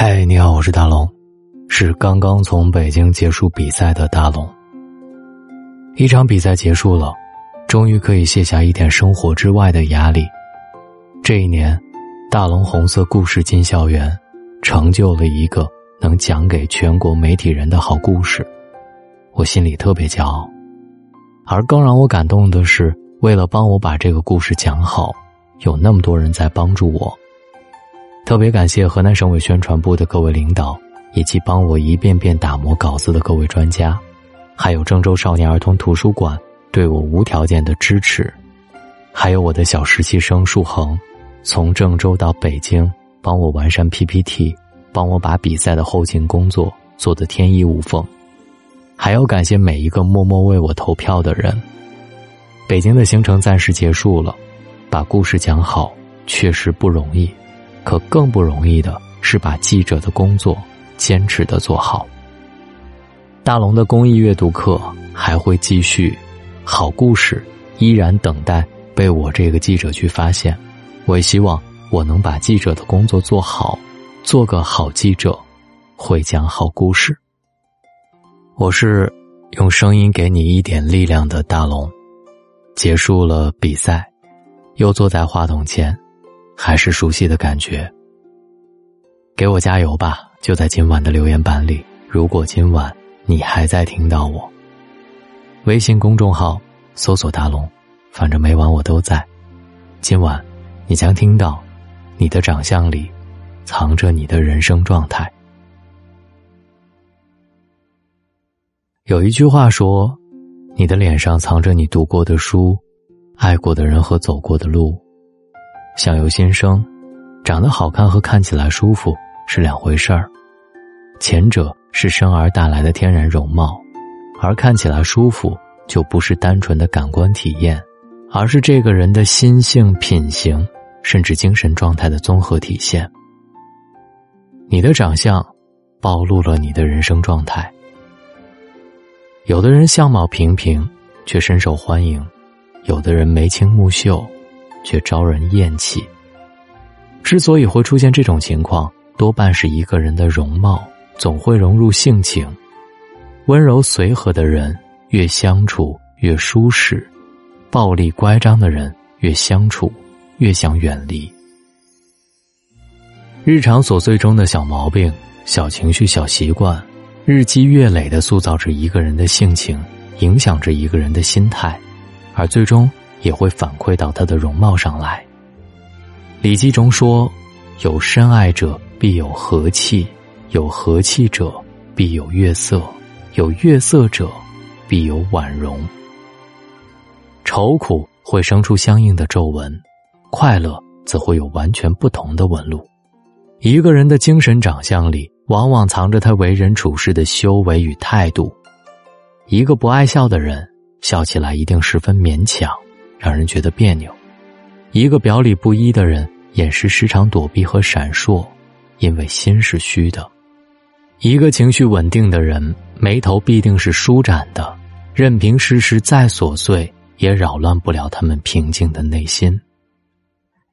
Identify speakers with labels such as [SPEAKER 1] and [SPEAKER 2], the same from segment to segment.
[SPEAKER 1] 嗨，你好，我是大龙，是刚刚从北京结束比赛的大龙。一场比赛结束了，终于可以卸下一点生活之外的压力。这一年，大龙红色故事进校园，成就了一个能讲给全国媒体人的好故事，我心里特别骄傲。而更让我感动的是，为了帮我把这个故事讲好，有那么多人在帮助我。特别感谢河南省委宣传部的各位领导，以及帮我一遍遍打磨稿子的各位专家，还有郑州少年儿童图书馆对我无条件的支持，还有我的小实习生树恒，从郑州到北京帮我完善 PPT，帮我把比赛的后勤工作做得天衣无缝，还要感谢每一个默默为我投票的人。北京的行程暂时结束了，把故事讲好确实不容易。可更不容易的是把记者的工作坚持的做好。大龙的公益阅读课还会继续，好故事依然等待被我这个记者去发现。我也希望我能把记者的工作做好，做个好记者，会讲好故事。我是用声音给你一点力量的大龙。结束了比赛，又坐在话筒前。还是熟悉的感觉。给我加油吧！就在今晚的留言板里。如果今晚你还在听到我，微信公众号搜索“大龙”，反正每晚我都在。今晚，你将听到，你的长相里藏着你的人生状态。有一句话说：“你的脸上藏着你读过的书、爱过的人和走过的路。”相由心生，长得好看和看起来舒服是两回事儿。前者是生而带来的天然容貌，而看起来舒服就不是单纯的感官体验，而是这个人的心性、品行，甚至精神状态的综合体现。你的长相，暴露了你的人生状态。有的人相貌平平，却深受欢迎；有的人眉清目秀。却招人厌弃。之所以会出现这种情况，多半是一个人的容貌总会融入性情。温柔随和的人越相处越舒适，暴力乖张的人越相处越想远离。日常琐碎中的小毛病、小情绪、小习惯，日积月累的塑造着一个人的性情，影响着一个人的心态，而最终。也会反馈到他的容貌上来。《礼记》中说：“有深爱者必有和气，有和气者必有悦色，有悦色者必有婉容。”愁苦会生出相应的皱纹，快乐则会有完全不同的纹路。一个人的精神长相里，往往藏着他为人处事的修为与态度。一个不爱笑的人，笑起来一定十分勉强。让人觉得别扭。一个表里不一的人，掩饰时常躲避和闪烁，因为心是虚的。一个情绪稳定的人，眉头必定是舒展的，任凭世事再琐碎，也扰乱不了他们平静的内心。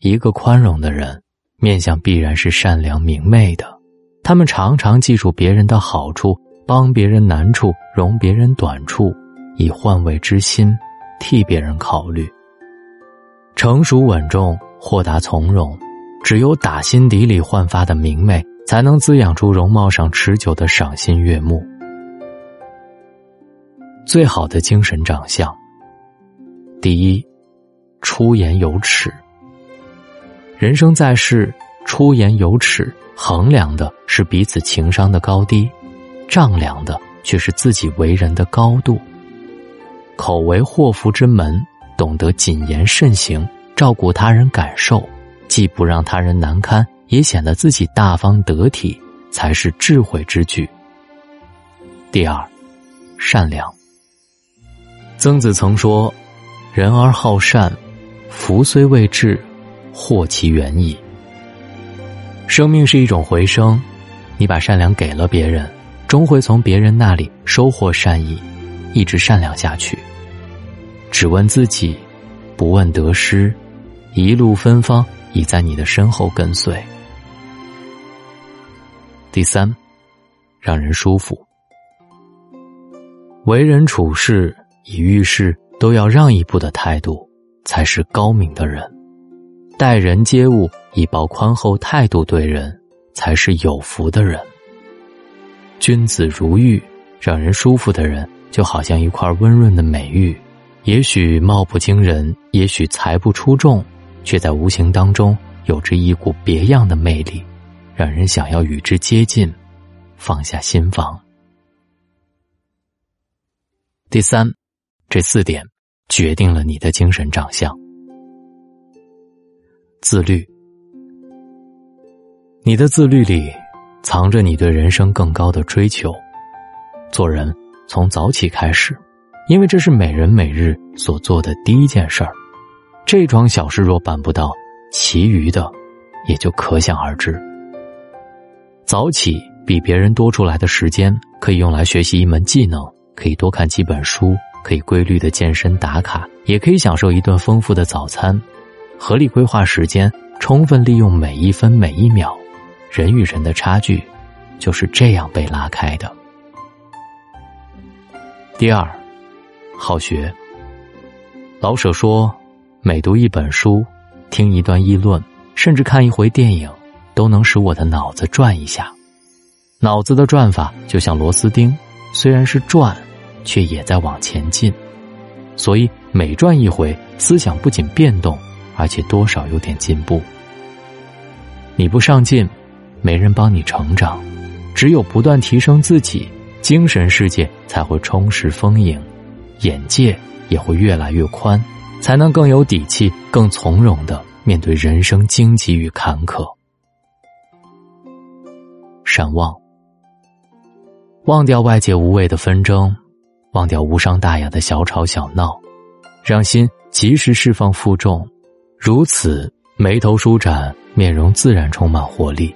[SPEAKER 1] 一个宽容的人，面相必然是善良明媚的，他们常常记住别人的好处，帮别人难处，容别人短处，以换位之心。替别人考虑，成熟稳重、豁达从容，只有打心底里焕发的明媚，才能滋养出容貌上持久的赏心悦目。最好的精神长相，第一，出言有尺。人生在世，出言有尺，衡量的是彼此情商的高低，丈量的却是自己为人的高度。口为祸福之门，懂得谨言慎行，照顾他人感受，既不让他人难堪，也显得自己大方得体，才是智慧之举。第二，善良。曾子曾说：“人而好善，福虽未至，祸其远矣。”生命是一种回声，你把善良给了别人，终会从别人那里收获善意。一直善良下去，只问自己，不问得失，一路芬芳已在你的身后跟随。第三，让人舒服。为人处事以遇事都要让一步的态度，才是高明的人；待人接物以抱宽厚态度对人，才是有福的人。君子如玉，让人舒服的人，就好像一块温润的美玉，也许貌不惊人，也许才不出众，却在无形当中有着一股别样的魅力，让人想要与之接近，放下心防。第三，这四点决定了你的精神长相。自律，你的自律里藏着你对人生更高的追求。做人从早起开始，因为这是每人每日所做的第一件事儿。这桩小事若办不到，其余的也就可想而知。早起比别人多出来的时间，可以用来学习一门技能。可以多看几本书，可以规律的健身打卡，也可以享受一顿丰富的早餐。合理规划时间，充分利用每一分每一秒，人与人的差距就是这样被拉开的。第二，好学。老舍说，每读一本书，听一段议论，甚至看一回电影，都能使我的脑子转一下。脑子的转法就像螺丝钉，虽然是转。却也在往前进，所以每转一回，思想不仅变动，而且多少有点进步。你不上进，没人帮你成长，只有不断提升自己，精神世界才会充实丰盈，眼界也会越来越宽，才能更有底气、更从容的面对人生荆棘与坎坷。善忘，忘掉外界无谓的纷争。忘掉无伤大雅的小吵小闹，让心及时释放负重，如此眉头舒展，面容自然充满活力。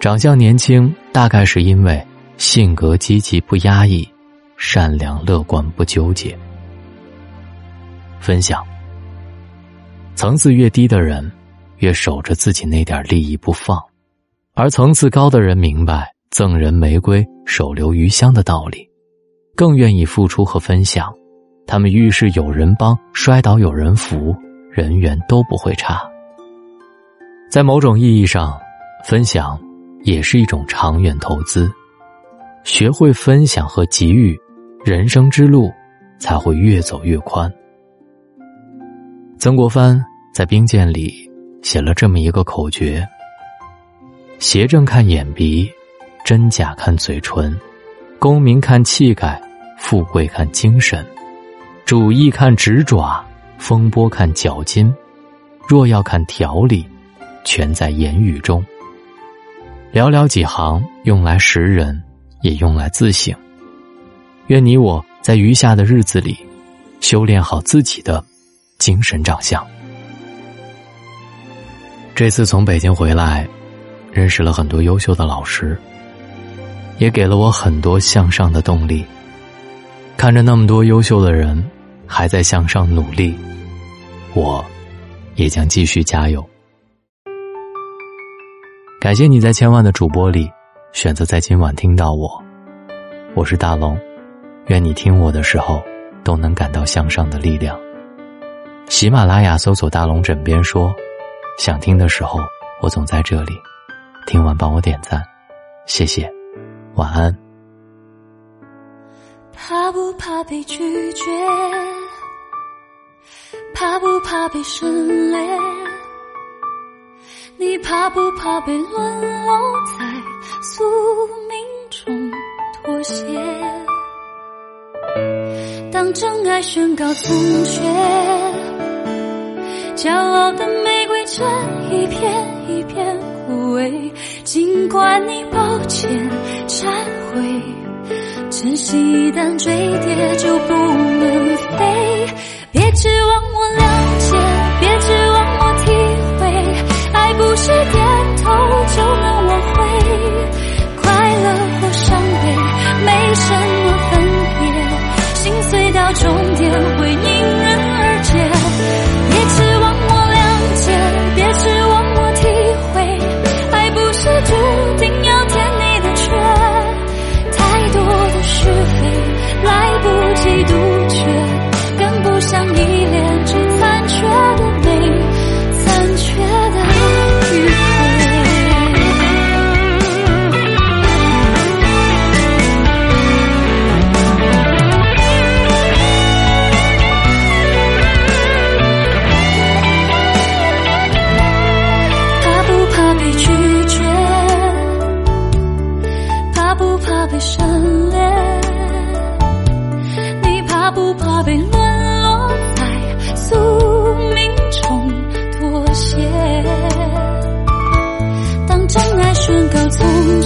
[SPEAKER 1] 长相年轻，大概是因为性格积极不压抑，善良乐观不纠结。分享，层次越低的人，越守着自己那点利益不放，而层次高的人明白赠人玫瑰，手留余香的道理。更愿意付出和分享，他们遇事有人帮，摔倒有人扶，人缘都不会差。在某种意义上，分享也是一种长远投资。学会分享和给予，人生之路才会越走越宽。曾国藩在兵谏里写了这么一个口诀：邪正看眼鼻，真假看嘴唇，功名看气概。富贵看精神，主义看执爪，风波看脚筋。若要看条理，全在言语中。寥寥几行，用来识人，也用来自省。愿你我在余下的日子里，修炼好自己的精神长相。这次从北京回来，认识了很多优秀的老师，也给了我很多向上的动力。看着那么多优秀的人还在向上努力，我也将继续加油。感谢你在千万的主播里选择在今晚听到我，我是大龙，愿你听我的时候都能感到向上的力量。喜马拉雅搜索“大龙枕边说”，想听的时候我总在这里，听完帮我点赞，谢谢，晚安。
[SPEAKER 2] 怕不怕被拒绝？怕不怕被省略？你怕不怕被沦落在宿命中妥协？当真爱宣告从缺，骄傲的玫瑰正一片一片枯萎。尽管你抱歉忏悔。珍惜一旦坠跌就不能飞，别指望终点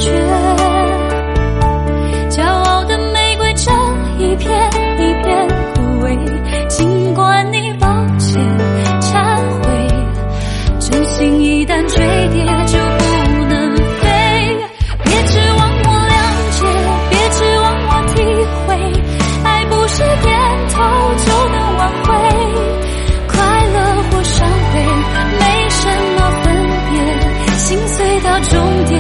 [SPEAKER 2] 却，骄傲的玫瑰正一片一片枯萎。尽管你抱歉、忏悔，真心一旦坠跌就不能飞。别指望我谅解，别指望我体会，爱不是点头就能挽回。快乐或伤悲没什么分别，心碎到终点。